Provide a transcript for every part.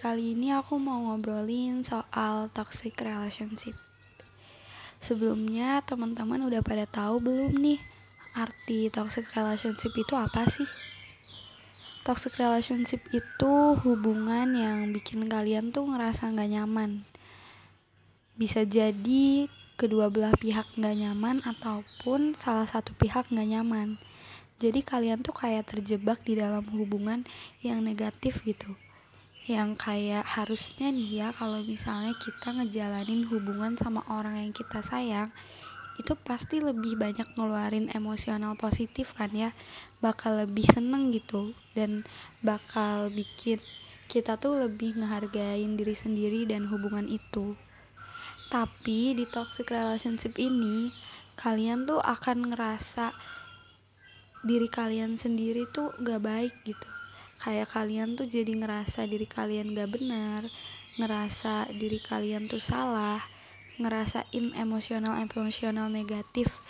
kali ini aku mau ngobrolin soal toxic relationship. Sebelumnya teman-teman udah pada tahu belum nih arti toxic relationship itu apa sih? Toxic relationship itu hubungan yang bikin kalian tuh ngerasa nggak nyaman. Bisa jadi kedua belah pihak nggak nyaman ataupun salah satu pihak nggak nyaman. Jadi kalian tuh kayak terjebak di dalam hubungan yang negatif gitu yang kayak harusnya nih ya kalau misalnya kita ngejalanin hubungan sama orang yang kita sayang itu pasti lebih banyak ngeluarin emosional positif kan ya. Bakal lebih seneng gitu dan bakal bikin kita tuh lebih ngehargain diri sendiri dan hubungan itu. Tapi di toxic relationship ini kalian tuh akan ngerasa diri kalian sendiri tuh gak baik gitu kayak kalian tuh jadi ngerasa diri kalian gak benar ngerasa diri kalian tuh salah ngerasain emosional-emosional negatif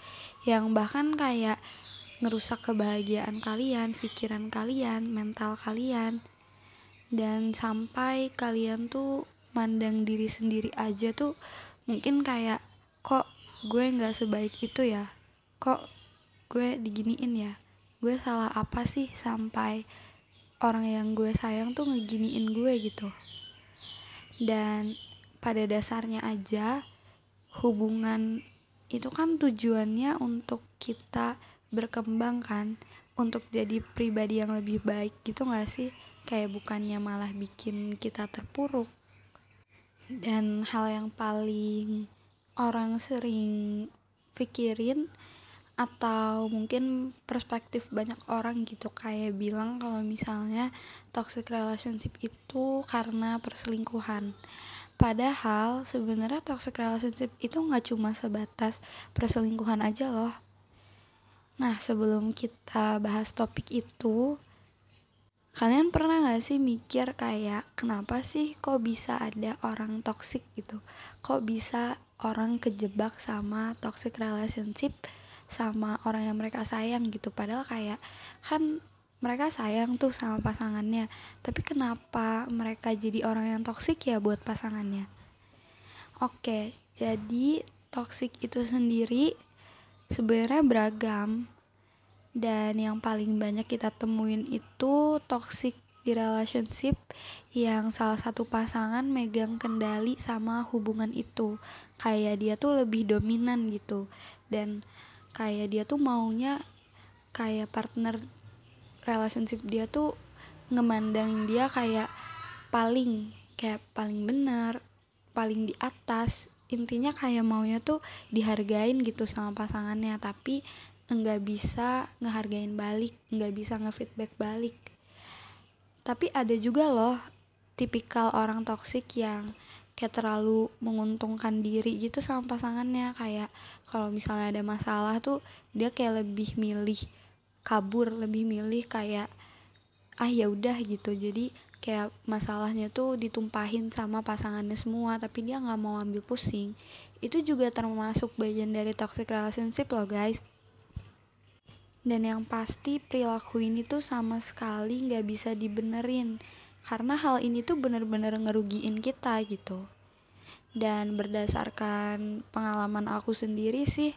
yang bahkan kayak ngerusak kebahagiaan kalian, pikiran kalian, mental kalian. Dan sampai kalian tuh mandang diri sendiri aja tuh mungkin kayak kok gue nggak sebaik itu ya? Kok gue diginiin ya? Gue salah apa sih sampai orang yang gue sayang tuh ngeginiin gue gitu. Dan pada dasarnya aja hubungan itu kan tujuannya untuk kita berkembang kan untuk jadi pribadi yang lebih baik gitu gak sih? Kayak bukannya malah bikin kita terpuruk. Dan hal yang paling orang sering pikirin atau mungkin perspektif banyak orang gitu kayak bilang kalau misalnya toxic relationship itu karena perselingkuhan. Padahal sebenarnya toxic relationship itu nggak cuma sebatas perselingkuhan aja loh. Nah sebelum kita bahas topik itu kalian pernah gak sih mikir kayak kenapa sih kok bisa ada orang toxic gitu? Kok bisa orang kejebak sama toxic relationship sama orang yang mereka sayang gitu. Padahal kayak kan mereka sayang tuh sama pasangannya. Tapi kenapa mereka jadi orang yang toksik ya buat pasangannya? Oke jadi toksik itu sendiri sebenarnya beragam. Dan yang paling banyak kita temuin itu toxic di relationship yang salah satu pasangan megang kendali sama hubungan itu. Kayak dia tuh lebih dominan gitu. Dan kayak dia tuh maunya kayak partner relationship dia tuh ngemandangin dia kayak paling kayak paling benar paling di atas. Intinya kayak maunya tuh dihargain gitu sama pasangannya tapi nggak bisa ngehargain balik nggak bisa ngefeedback balik. Tapi ada juga loh tipikal orang toksik yang kayak terlalu menguntungkan diri gitu sama pasangannya. Kayak kalau misalnya ada masalah tuh dia kayak lebih milih kabur lebih milih kayak ah ya udah gitu. Jadi kayak masalahnya tuh ditumpahin sama pasangannya semua tapi dia nggak mau ambil pusing. Itu juga termasuk bagian dari toxic relationship loh guys. Dan yang pasti perilaku ini tuh sama sekali nggak bisa dibenerin karena hal ini tuh bener-bener ngerugiin kita gitu. Dan berdasarkan pengalaman aku sendiri sih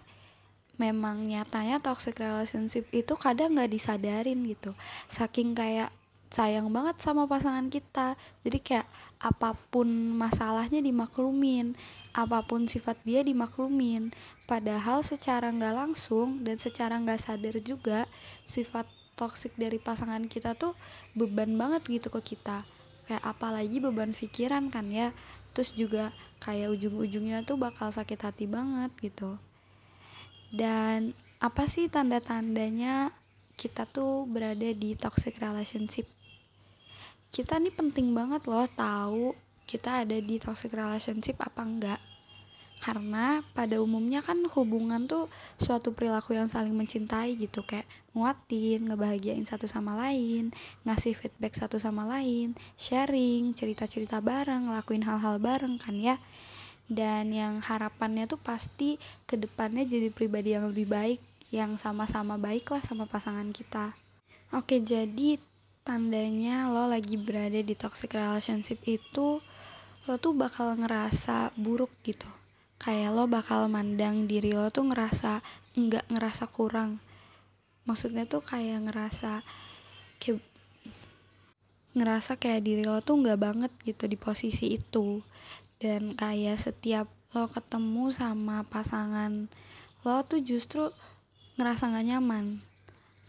memang nyatanya toxic relationship itu kadang nggak disadarin gitu. Saking kayak sayang banget sama pasangan kita. Jadi kayak apa pun masalahnya dimaklumin apa pun sifat dia dimaklumin. Padahal secara nggak langsung dan secara nggak sadar juga sifat toksik dari pasangan kita tuh beban banget gitu ke kita. Kayak apalagi beban pikiran kan ya. Terus juga kayak ujung-ujungnya tuh bakal sakit hati banget gitu. Dan apa sih tanda-tandanya kita tuh berada di toxic relationship? Kita nih penting banget loh tahu kita ada di toxic relationship apa enggak karena pada umumnya kan hubungan tuh suatu perilaku yang saling mencintai gitu kayak nguatin, ngebahagiain satu sama lain, ngasih feedback satu sama lain, sharing, cerita-cerita bareng, ngelakuin hal-hal bareng kan ya. Dan yang harapannya tuh pasti ke depannya jadi pribadi yang lebih baik, yang sama-sama baik lah sama pasangan kita. Oke, jadi tandanya lo lagi berada di toxic relationship itu lo tuh bakal ngerasa buruk gitu kayak lo bakal mandang diri lo tuh ngerasa enggak ngerasa kurang. Maksudnya tuh kayak ngerasa kayak ngerasa kayak diri lo tuh nggak banget gitu di posisi itu. Dan kayak setiap lo ketemu sama pasangan lo tuh justru ngerasa nggak nyaman.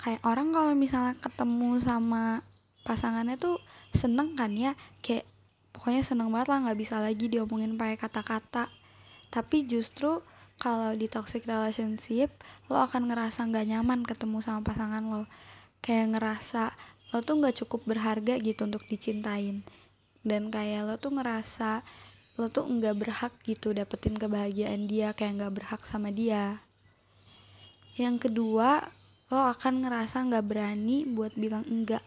Kayak orang kalau misalnya ketemu sama pasangannya tuh seneng kan ya? Kayak pokoknya seneng banget lah nggak bisa lagi diomongin pakai kata-kata tapi justru kalau di toxic relationship lo akan ngerasa nggak nyaman ketemu sama pasangan lo. Kayak ngerasa lo tuh nggak cukup berharga gitu untuk dicintain. Dan kayak lo tuh ngerasa lo tuh nggak berhak gitu dapetin kebahagiaan dia kayak nggak berhak sama dia. Yang kedua lo akan ngerasa nggak berani buat bilang enggak.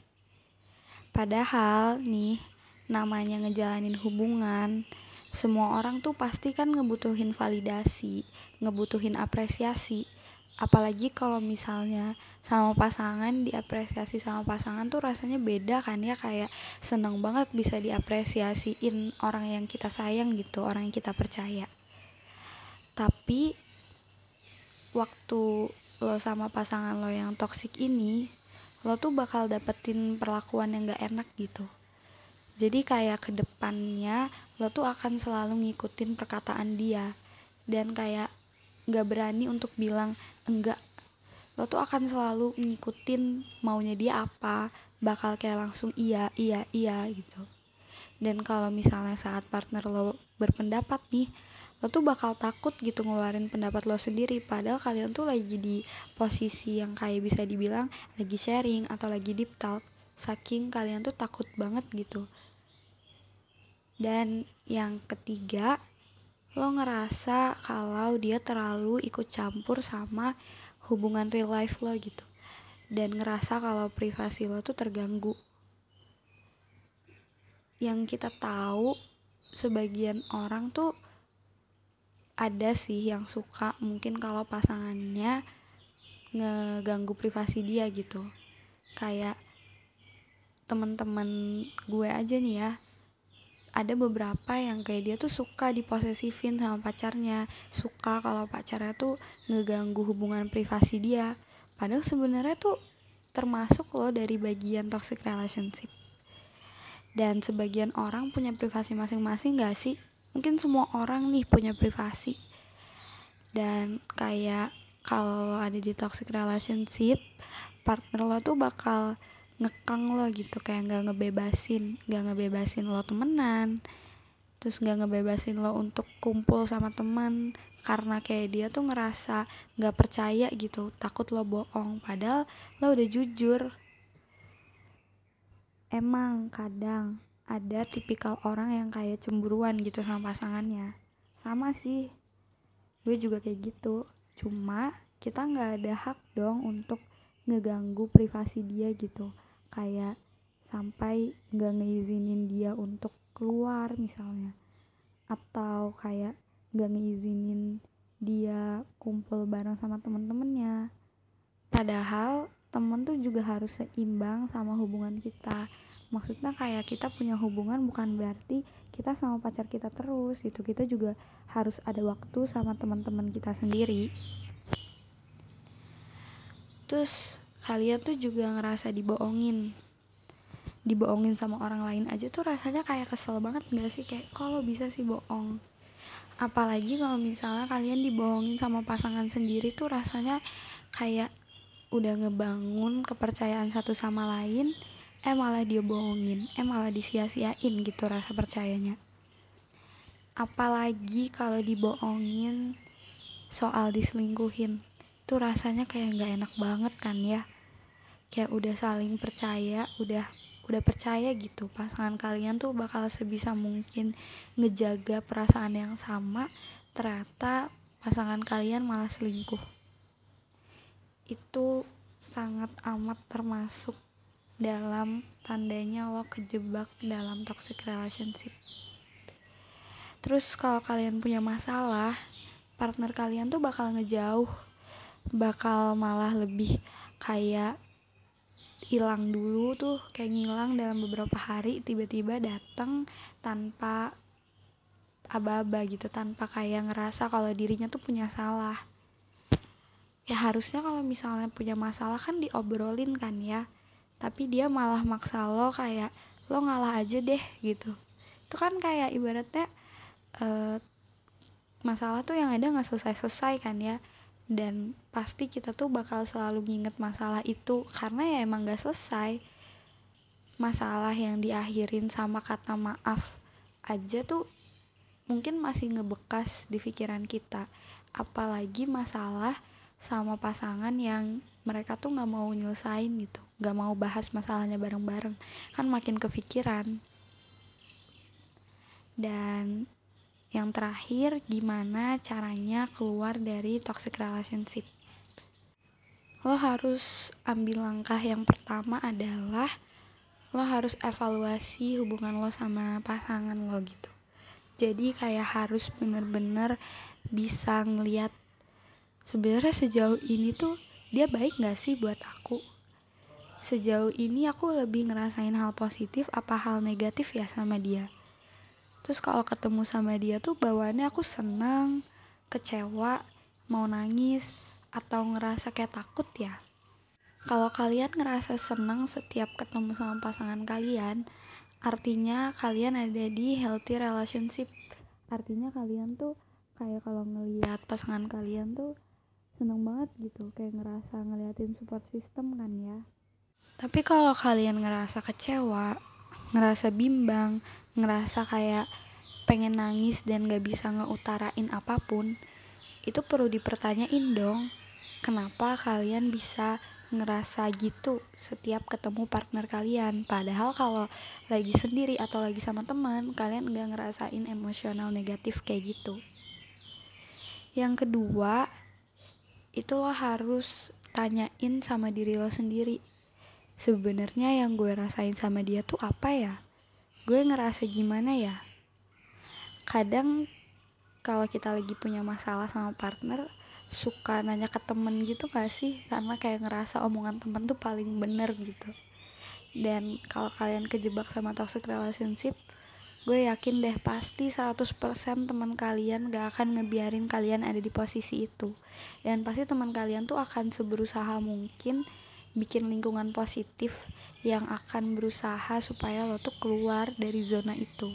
Padahal nih namanya ngejalanin hubungan semua orang tuh pasti kan ngebutuhin validasi ngebutuhin apresiasi. Apalagi kalau misalnya sama pasangan diapresiasi sama pasangan tuh rasanya beda kan ya kayak seneng banget bisa diapresiasiin orang yang kita sayang gitu orang yang kita percaya. Tapi waktu lo sama pasangan lo yang toksik ini lo tuh bakal dapetin perlakuan yang gak enak gitu jadi kayak ke depannya lo tuh akan selalu ngikutin perkataan dia. Dan kayak gak berani untuk bilang enggak. Lo tuh akan selalu ngikutin maunya dia apa bakal kayak langsung iya iya iya gitu. Dan kalau misalnya saat partner lo berpendapat nih lo tuh bakal takut gitu ngeluarin pendapat lo sendiri. Padahal kalian tuh lagi di posisi yang kayak bisa dibilang lagi sharing atau lagi deep talk. Saking kalian tuh takut banget gitu dan yang ketiga lo ngerasa kalau dia terlalu ikut campur sama hubungan real life lo gitu. Dan ngerasa kalau privasi lo tuh terganggu. Yang kita tahu sebagian orang tuh ada sih yang suka mungkin kalau pasangannya ngeganggu privasi dia gitu. Kayak temen-temen gue aja nih ya ada beberapa yang kayak dia tuh suka diposesifin sama pacarnya. Suka kalau pacarnya tuh ngeganggu hubungan privasi dia. Padahal sebenarnya tuh termasuk loh dari bagian toxic relationship. Dan sebagian orang punya privasi masing-masing gak sih? Mungkin semua orang nih punya privasi. Dan kayak kalau ada di toxic relationship partner lo tuh bakal ngekang lo gitu kayak nggak ngebebasin nggak ngebebasin lo temenan terus nggak ngebebasin lo untuk kumpul sama teman karena kayak dia tuh ngerasa nggak percaya gitu takut lo bohong padahal lo udah jujur. Emang kadang ada tipikal orang yang kayak cemburuan gitu sama pasangannya. Sama sih gue juga kayak gitu. Cuma kita nggak ada hak dong untuk ngeganggu privasi dia gitu kayak sampai nggak ngeizinin dia untuk keluar misalnya. Atau kayak nggak ngeizinin dia kumpul bareng sama temen-temennya. Padahal temen tuh juga harus seimbang sama hubungan kita. Maksudnya kayak kita punya hubungan bukan berarti kita sama pacar kita terus gitu. Kita juga harus ada waktu sama teman-teman kita sendiri. Terus kalian tuh juga ngerasa dibohongin. Dibohongin sama orang lain aja tuh rasanya kayak kesel banget gak sih? Kayak kalau bisa sih bohong? Apalagi kalau misalnya kalian dibohongin sama pasangan sendiri tuh rasanya kayak udah ngebangun kepercayaan satu sama lain eh malah dia bohongin eh malah disia-siain gitu rasa percayanya. Apalagi kalau dibohongin soal diselingkuhin tuh rasanya kayak nggak enak banget kan ya kayak udah saling percaya udah udah percaya gitu pasangan kalian tuh bakal sebisa mungkin ngejaga perasaan yang sama ternyata pasangan kalian malah selingkuh. Itu sangat amat termasuk dalam tandanya lo kejebak dalam toxic relationship. Terus kalau kalian punya masalah partner kalian tuh bakal ngejauh bakal malah lebih kayak hilang dulu tuh kayak ngilang dalam beberapa hari tiba-tiba datang tanpa aba-aba gitu tanpa kayak ngerasa kalau dirinya tuh punya salah. Ya harusnya kalau misalnya punya masalah kan diobrolin kan ya tapi dia malah maksa lo kayak lo ngalah aja deh gitu. Itu kan kayak ibaratnya uh, masalah tuh yang ada nggak selesai-selesai kan ya dan pasti kita tuh bakal selalu nginget masalah itu karena ya emang gak selesai. Masalah yang diakhirin sama kata maaf aja tuh mungkin masih ngebekas di pikiran kita. Apalagi masalah sama pasangan yang mereka tuh nggak mau nyelesain gitu. Nggak mau bahas masalahnya bareng-bareng. Kan makin kepikiran. Dan yang terakhir gimana caranya keluar dari toxic relationship? Lo harus ambil langkah yang pertama adalah lo harus evaluasi hubungan lo sama pasangan lo gitu. Jadi kayak harus bener-bener bisa ngeliat sebenarnya sejauh ini tuh dia baik gak sih buat aku? Sejauh ini aku lebih ngerasain hal positif apa hal negatif ya sama dia terus kalau ketemu sama dia tuh bawaannya aku senang kecewa mau nangis atau ngerasa kayak takut ya. Kalau kalian ngerasa senang setiap ketemu sama pasangan kalian artinya kalian ada di healthy relationship. Artinya kalian tuh kayak kalau ngelihat pasangan kalian tuh seneng banget gitu kayak ngerasa ngeliatin support system kan ya. Tapi kalau kalian ngerasa kecewa ngerasa bimbang ngerasa kayak pengen nangis dan gak bisa ngeutarain apa pun itu perlu dipertanyain dong kenapa kalian bisa ngerasa gitu setiap ketemu partner kalian? Padahal kalau lagi sendiri atau lagi sama teman kalian nggak ngerasain emosional negatif kayak gitu. Yang kedua itu lo harus tanyain sama diri lo sendiri sebenarnya yang gue rasain sama dia tuh apa ya? Gue ngerasa gimana ya? Kadang kalau kita lagi punya masalah sama partner suka nanya ke temen gitu gak sih? Karena kayak ngerasa omongan temen tuh paling bener gitu. Dan kalau kalian kejebak sama toxic relationship gue yakin deh pasti 100% teman kalian gak akan ngebiarin kalian ada di posisi itu. Dan pasti teman kalian tuh akan seberusaha mungkin bikin lingkungan positif yang akan berusaha supaya lo tuh keluar dari zona itu.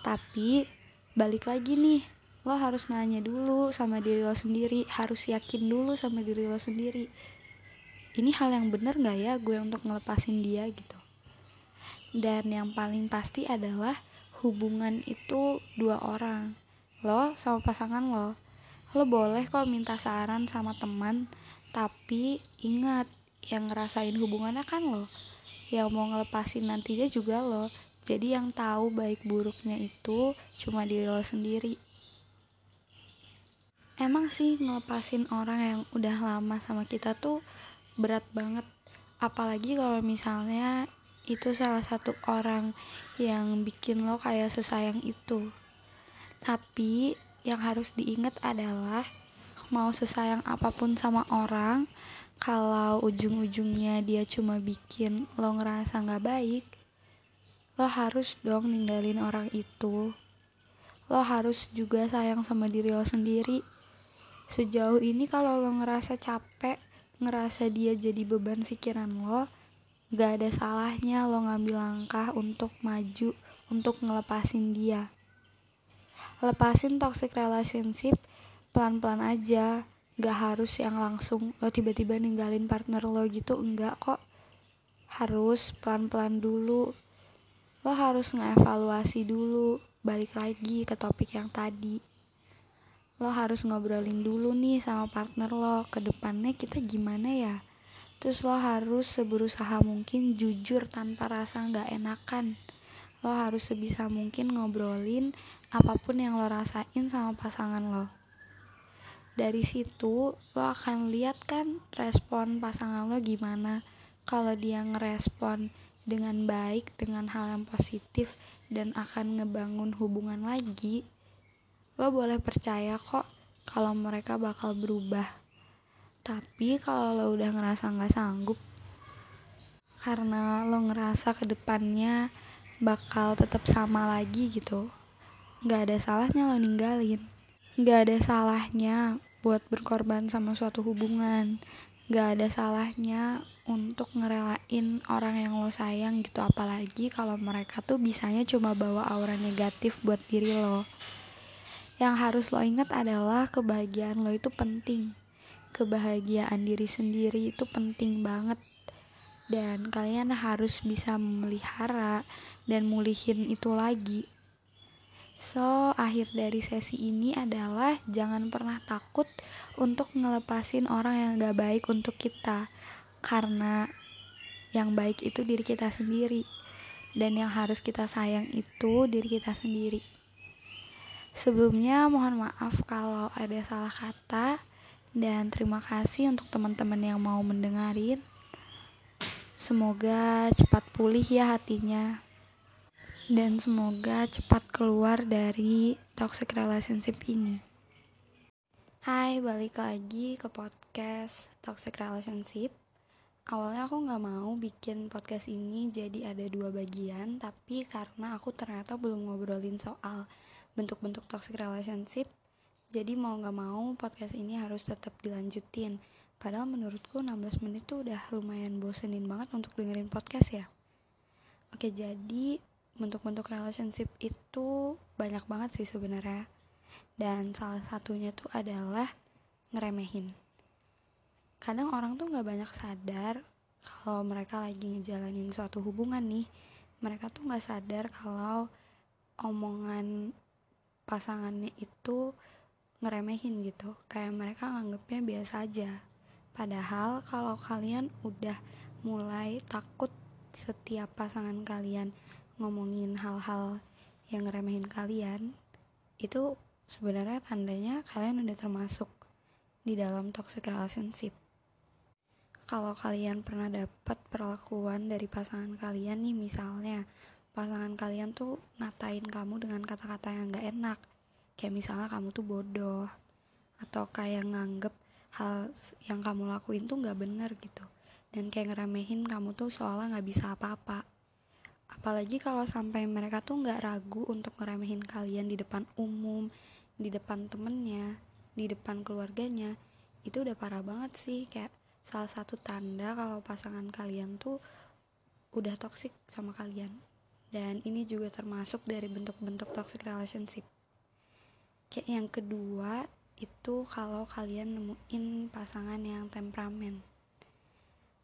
Tapi balik lagi nih lo harus nanya dulu sama diri lo sendiri harus yakin dulu sama diri lo sendiri. Ini hal yang bener gak ya gue untuk ngelepasin dia gitu? Dan yang paling pasti adalah hubungan itu dua orang lo sama pasangan lo. Lo boleh kok minta saran sama teman tapi ingat yang ngerasain hubungannya kan lo. Yang mau ngelepasin nantinya juga lo. Jadi yang tahu baik buruknya itu cuma diri lo sendiri. Emang sih ngelepasin orang yang udah lama sama kita tuh berat banget. Apalagi kalau misalnya itu salah satu orang yang bikin lo kayak sesayang itu. Tapi yang harus diingat adalah mau sesayang apa pun sama orang kalau ujung-ujungnya dia cuma bikin lo ngerasa nggak baik lo harus dong ninggalin orang itu. Lo harus juga sayang sama diri lo sendiri. Sejauh ini kalau lo ngerasa capek ngerasa dia jadi beban pikiran lo gak ada salahnya lo ngambil langkah untuk maju untuk ngelepasin dia. Lepasin toxic relationship pelan-pelan aja gak harus yang langsung lo tiba-tiba ninggalin partner lo gitu enggak kok. Harus pelan-pelan dulu. Lo harus ngevaluasi dulu balik lagi ke topik yang tadi. Lo harus ngobrolin dulu nih sama partner lo ke depannya kita gimana ya? Terus lo harus seberusaha mungkin jujur tanpa rasa nggak enakan. Lo harus sebisa mungkin ngobrolin apa pun yang lo rasain sama pasangan lo dari situ lo akan lihat kan respon pasangan lo gimana. Kalau dia ngerespon dengan baik dengan hal yang positif dan akan ngebangun hubungan lagi lo boleh percaya kok kalau mereka bakal berubah. Tapi kalau lo udah ngerasa nggak sanggup karena lo ngerasa ke depannya bakal tetap sama lagi gitu nggak ada salahnya lo ninggalin. Nggak ada salahnya buat berkorban sama suatu hubungan. Nggak ada salahnya untuk ngerelain orang yang lo sayang gitu. Apalagi kalau mereka tuh bisanya cuma bawa aura negatif buat diri lo. Yang harus lo ingat adalah kebahagiaan lo itu penting. Kebahagiaan diri sendiri itu penting banget. Dan kalian harus bisa memelihara dan mulihin itu lagi So, akhir dari sesi ini adalah jangan pernah takut untuk ngelepasin orang yang gak baik untuk kita. Karena yang baik itu diri kita sendiri. Dan yang harus kita sayang itu diri kita sendiri. Sebelumnya mohon maaf kalau ada salah kata. Dan terima kasih untuk teman-teman yang mau mendengarin. Semoga cepat pulih ya hatinya dan semoga cepat keluar dari toxic relationship ini. Hai, balik lagi ke podcast Toxic Relationship. Awalnya aku nggak mau bikin podcast ini jadi ada dua bagian, tapi karena aku ternyata belum ngobrolin soal bentuk-bentuk toxic relationship, jadi mau nggak mau podcast ini harus tetap dilanjutin. Padahal menurutku 16 menit tuh udah lumayan bosenin banget untuk dengerin podcast ya. Oke, jadi bentuk-bentuk relationship itu banyak banget sih sebenarnya. Dan salah satunya tuh adalah ngeremehin. Kadang orang tuh nggak banyak sadar kalau mereka lagi ngejalanin suatu hubungan nih. Mereka tuh nggak sadar kalau omongan pasangannya itu ngeremehin gitu. Kayak mereka nganggepnya biasa aja. Padahal kalau kalian udah mulai takut setiap pasangan kalian ngomongin hal-hal yang ngeremehin kalian itu sebenarnya tandanya kalian udah termasuk di dalam toxic relationship. Kalau kalian pernah dapat perlakuan dari pasangan kalian nih misalnya pasangan kalian tuh ngatain kamu dengan kata-kata yang gak enak. Kayak misalnya kamu tuh bodoh atau kayak nganggep hal yang kamu lakuin tuh gak bener gitu. Dan kayak ngeremehin kamu tuh seolah gak bisa apa-apa apalagi kalau sampai mereka tuh nggak ragu untuk ngeremehin kalian di depan umum di depan temennya di depan keluarganya itu udah parah banget sih. Kayak salah satu tanda kalau pasangan kalian tuh udah toxic sama kalian. Dan ini juga termasuk dari bentuk-bentuk toxic relationship. Kayak yang kedua itu kalau kalian nemuin pasangan yang temperamen.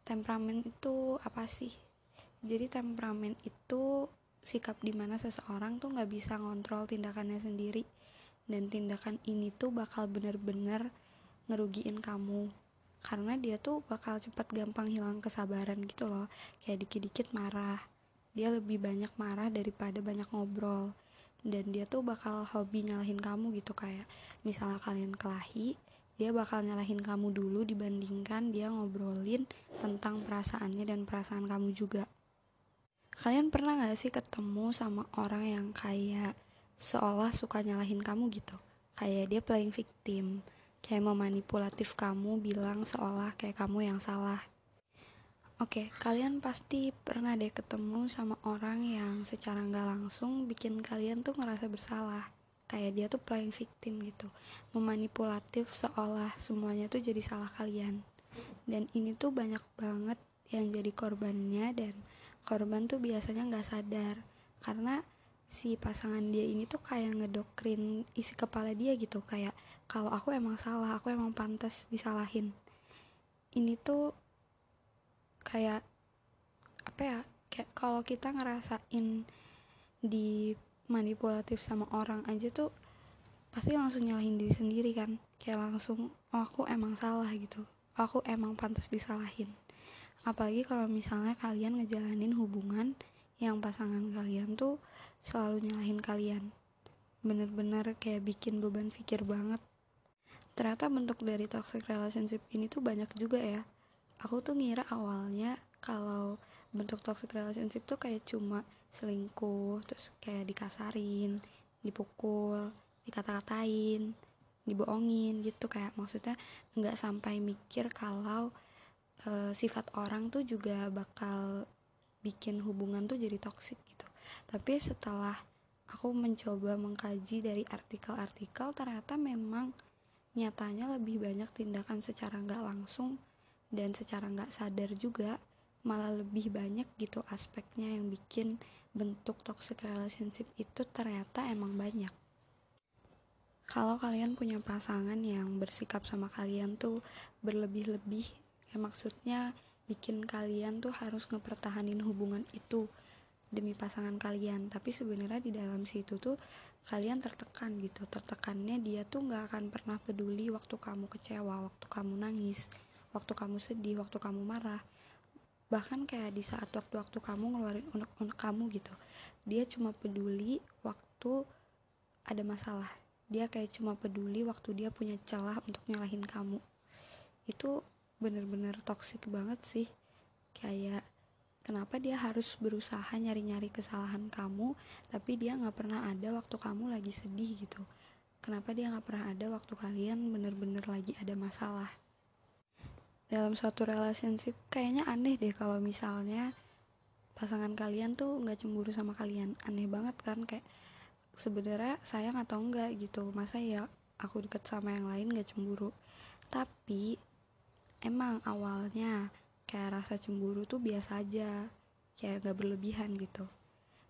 Temperamen itu apa sih jadi temperamen itu sikap di mana seseorang tuh nggak bisa ngontrol tindakannya sendiri. Dan tindakan ini tuh bakal bener-bener ngerugiin kamu. Karena dia tuh bakal cepat gampang hilang kesabaran gitu loh. Kayak dikit-dikit marah. Dia lebih banyak marah daripada banyak ngobrol. Dan dia tuh bakal hobi nyalahin kamu gitu kayak misalnya kalian kelahi dia bakal nyalahin kamu dulu dibandingkan dia ngobrolin tentang perasaannya dan perasaan kamu juga Kalian pernah gak sih ketemu sama orang yang kayak seolah suka nyalahin kamu gitu? Kayak dia playing victim, kayak memanipulatif kamu bilang seolah kayak kamu yang salah. Oke, kalian pasti pernah deh ketemu sama orang yang secara nggak langsung bikin kalian tuh ngerasa bersalah. Kayak dia tuh playing victim gitu, memanipulatif seolah semuanya tuh jadi salah kalian. Dan ini tuh banyak banget yang jadi korbannya dan korban tuh biasanya nggak sadar. Karena si pasangan dia ini tuh kayak ngedokrin isi kepala dia gitu. Kayak kalau aku emang salah aku emang pantas disalahin. Ini tuh kayak apa ya kayak kalau kita ngerasain di manipulatif sama orang aja tuh pasti langsung nyalahin diri sendiri kan. Kayak langsung oh, aku emang salah gitu. Aku emang pantas disalahin apalagi kalau misalnya kalian ngejalanin hubungan yang pasangan kalian tuh selalu nyalahin kalian. Bener-bener kayak bikin beban pikir banget. Ternyata bentuk dari toxic relationship ini tuh banyak juga ya. Aku tuh ngira awalnya kalau bentuk toxic relationship tuh kayak cuma selingkuh terus kayak dikasarin dipukul dikata-katain dibohongin gitu kayak. Maksudnya nggak sampai mikir kalau uh, sifat orang tuh juga bakal bikin hubungan tuh jadi toksik gitu. Tapi setelah aku mencoba mengkaji dari artikel-artikel ternyata memang nyatanya lebih banyak tindakan secara nggak langsung dan secara nggak sadar juga malah lebih banyak gitu aspeknya yang bikin bentuk toxic relationship itu ternyata emang banyak. Kalau kalian punya pasangan yang bersikap sama kalian tuh berlebih-lebih ya maksudnya bikin kalian tuh harus ngepertahanin hubungan itu demi pasangan kalian. Tapi sebenarnya di dalam situ tuh kalian tertekan gitu. Tertekannya dia tuh nggak akan pernah peduli waktu kamu kecewa waktu kamu nangis waktu kamu sedih waktu kamu marah. Bahkan kayak di saat waktu-waktu kamu ngeluarin unek-unek kamu gitu. Dia cuma peduli waktu ada masalah. Dia kayak cuma peduli waktu dia punya celah untuk nyalahin kamu. Itu bener-bener toksik banget sih. Kayak kenapa dia harus berusaha nyari-nyari kesalahan kamu tapi dia nggak pernah ada waktu kamu lagi sedih gitu? Kenapa dia nggak pernah ada waktu kalian bener-bener lagi ada masalah? Dalam suatu relationship kayaknya aneh deh kalau misalnya pasangan kalian tuh nggak cemburu sama kalian. Aneh banget kan kayak sebenarnya sayang atau enggak gitu? Masa ya aku deket sama yang lain gak cemburu? Tapi emang awalnya kayak rasa cemburu tuh biasa aja kayak gak berlebihan gitu.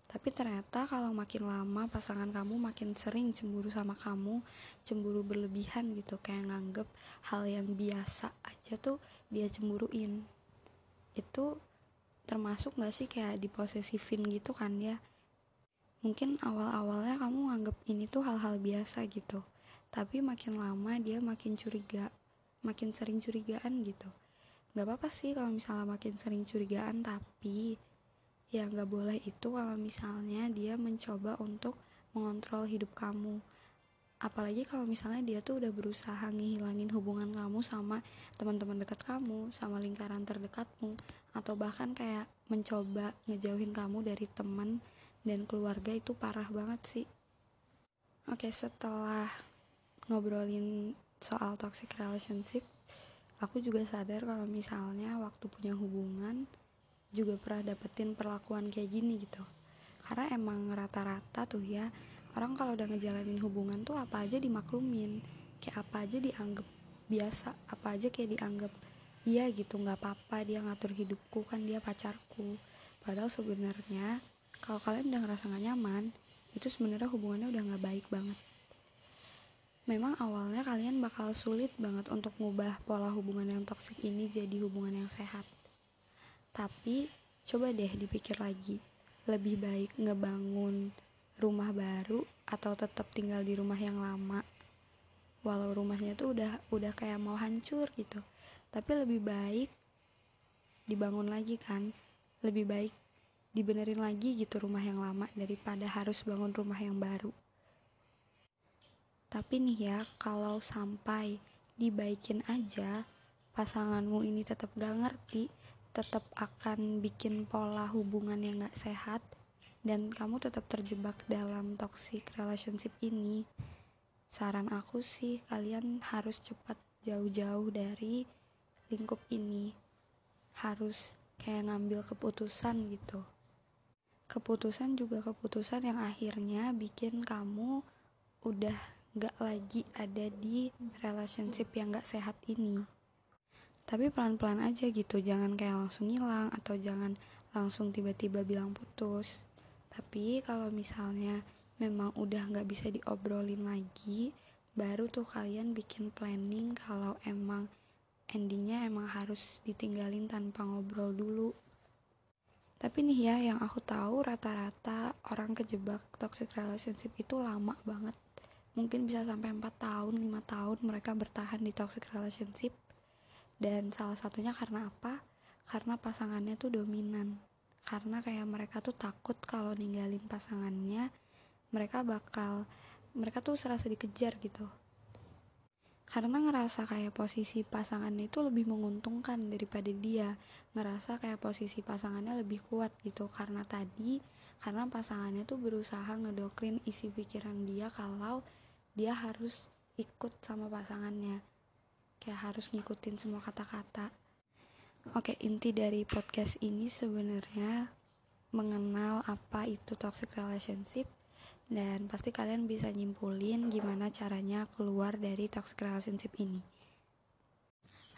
Tapi ternyata kalau makin lama pasangan kamu makin sering cemburu sama kamu cemburu berlebihan gitu kayak nganggep hal yang biasa aja tuh dia cemburuin. Itu termasuk gak sih kayak diposesifin gitu kan ya? Mungkin awal-awalnya kamu nganggep ini tuh hal-hal biasa gitu tapi makin lama dia makin curiga makin sering curigaan gitu. Nggak apa-apa sih kalau misalnya makin sering curigaan tapi ya nggak boleh itu kalau misalnya dia mencoba untuk mengontrol hidup kamu. Apalagi kalau misalnya dia tuh udah berusaha ngehilangin hubungan kamu sama teman-teman dekat kamu sama lingkaran terdekatmu atau bahkan kayak mencoba ngejauhin kamu dari teman dan keluarga itu parah banget sih. Oke setelah ngobrolin soal toxic relationship aku juga sadar kalau misalnya waktu punya hubungan juga pernah dapetin perlakuan kayak gini gitu. Karena emang rata-rata tuh ya orang kalau udah ngejalanin hubungan tuh apa aja dimaklumin kayak apa aja dianggap biasa apa aja kayak dianggap iya gitu nggak apa-apa dia ngatur hidupku kan dia pacarku. Padahal sebenarnya kalau kalian udah ngerasa gak nyaman itu sebenarnya hubungannya udah nggak baik banget Memang awalnya kalian bakal sulit banget untuk ngubah pola hubungan yang toksik ini jadi hubungan yang sehat. Tapi coba deh dipikir lagi, lebih baik ngebangun rumah baru atau tetap tinggal di rumah yang lama. Walau rumahnya tuh udah udah kayak mau hancur gitu. Tapi lebih baik dibangun lagi kan. Lebih baik dibenerin lagi gitu rumah yang lama daripada harus bangun rumah yang baru. Tapi nih ya, kalau sampai dibaikin aja, pasanganmu ini tetap gak ngerti, tetap akan bikin pola hubungan yang gak sehat, dan kamu tetap terjebak dalam toxic relationship ini. Saran aku sih, kalian harus cepat jauh-jauh dari lingkup ini. Harus kayak ngambil keputusan gitu. Keputusan juga keputusan yang akhirnya bikin kamu udah gak lagi ada di relationship yang gak sehat ini. Tapi pelan-pelan aja gitu jangan kayak langsung hilang atau jangan langsung tiba-tiba bilang putus. Tapi kalau misalnya memang udah gak bisa diobrolin lagi baru tuh kalian bikin planning kalau emang endingnya emang harus ditinggalin tanpa ngobrol dulu. Tapi nih ya yang aku tahu rata-rata orang kejebak toxic relationship itu lama banget mungkin bisa sampai 4 tahun 5 tahun mereka bertahan di toxic relationship. Dan salah satunya karena apa? Karena pasangannya tuh dominan. Karena kayak mereka tuh takut kalau ninggalin pasangannya mereka bakal mereka tuh serasa dikejar gitu. Karena ngerasa kayak posisi pasangannya itu lebih menguntungkan daripada dia. Ngerasa kayak posisi pasangannya lebih kuat gitu. Karena tadi karena pasangannya tuh berusaha ngedokrin isi pikiran dia kalau dia harus ikut sama pasangannya kayak harus ngikutin semua kata-kata oke inti dari podcast ini sebenarnya mengenal apa itu toxic relationship dan pasti kalian bisa nyimpulin gimana caranya keluar dari toxic relationship ini.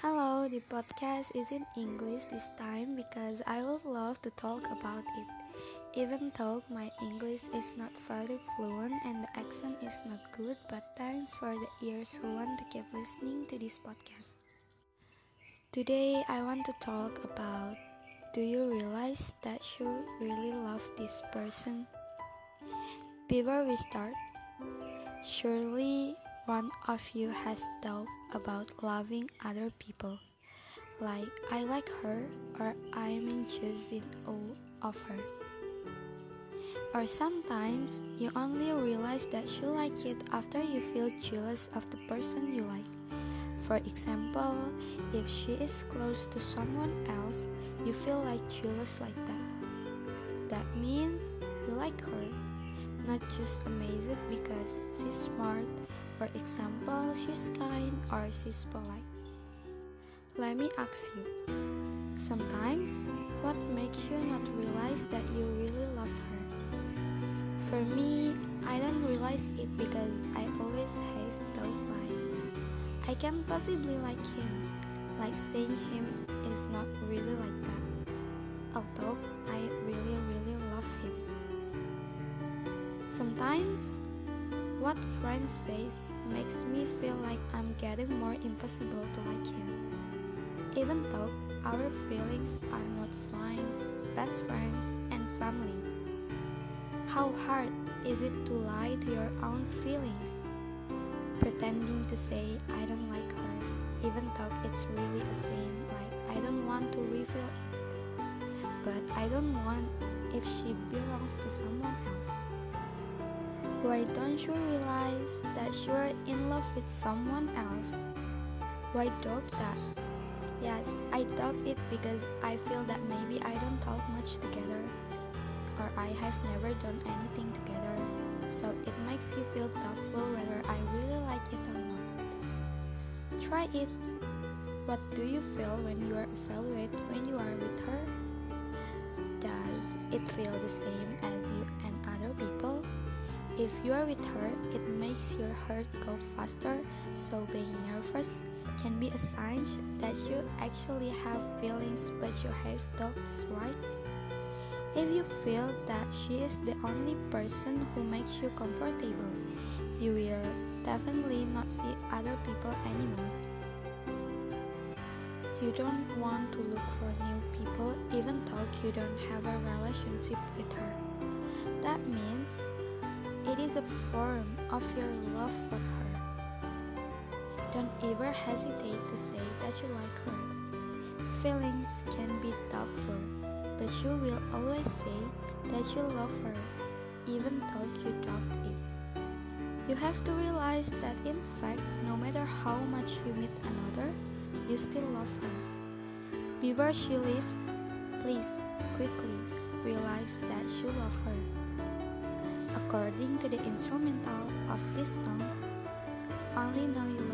Hello, the podcast is in English this time because I would love to talk about it. Even though my English is not very fluent and the accent is not good, but thanks for the ears who want to keep listening to this podcast. Today, I want to talk about do you realize that you really love this person? Before we start, surely one of you has doubt about loving other people. Like, I like her, or I'm in all of her. Or sometimes you only realize that you like it after you feel jealous of the person you like. For example, if she is close to someone else, you feel like jealous like that. That means you like her not just amazed because she's smart, for example, she's kind or she's polite. Let me ask you sometimes, what makes you not realize that you really love her? For me, I don't realize it because I always have thought like I can't possibly like him, like saying him is not really like that. Although I really, really love him. Sometimes, what friend says makes me feel like I'm getting more impossible to like him. Even though our feelings are not friends, best friend, and family. How hard is it to lie to your own feelings? Pretending to say I don't like her, even though it's really the same, like I don't want to reveal it. But I don't want if she belongs to someone else. Why don't you realize that you're in love with someone else? Why doubt that? Yes, I doubt it because I feel that maybe I don't talk much together I have never done anything together. So it makes you feel doubtful whether I really like it or not. Try it. What do you feel when you are when you are with her? Does it feel the same as you and other people? If you are with her, it makes your heart go faster, so being nervous can be a sign that you actually have feelings but you have doubts, right? If you feel that she is the only person who makes you comfortable, you will definitely not see other people anymore. You don't want to look for new people even though you don't have a relationship with her. That means it is a form of your love for her. Don't ever hesitate to say that you like her. Feelings can be doubtful, but you will always say that you love her, even though you doubt it. You have to realize that in fact, no matter how much you meet another, you still love her. Before she leaves, please quickly realize that you love her. According to the instrumental of this song, only know you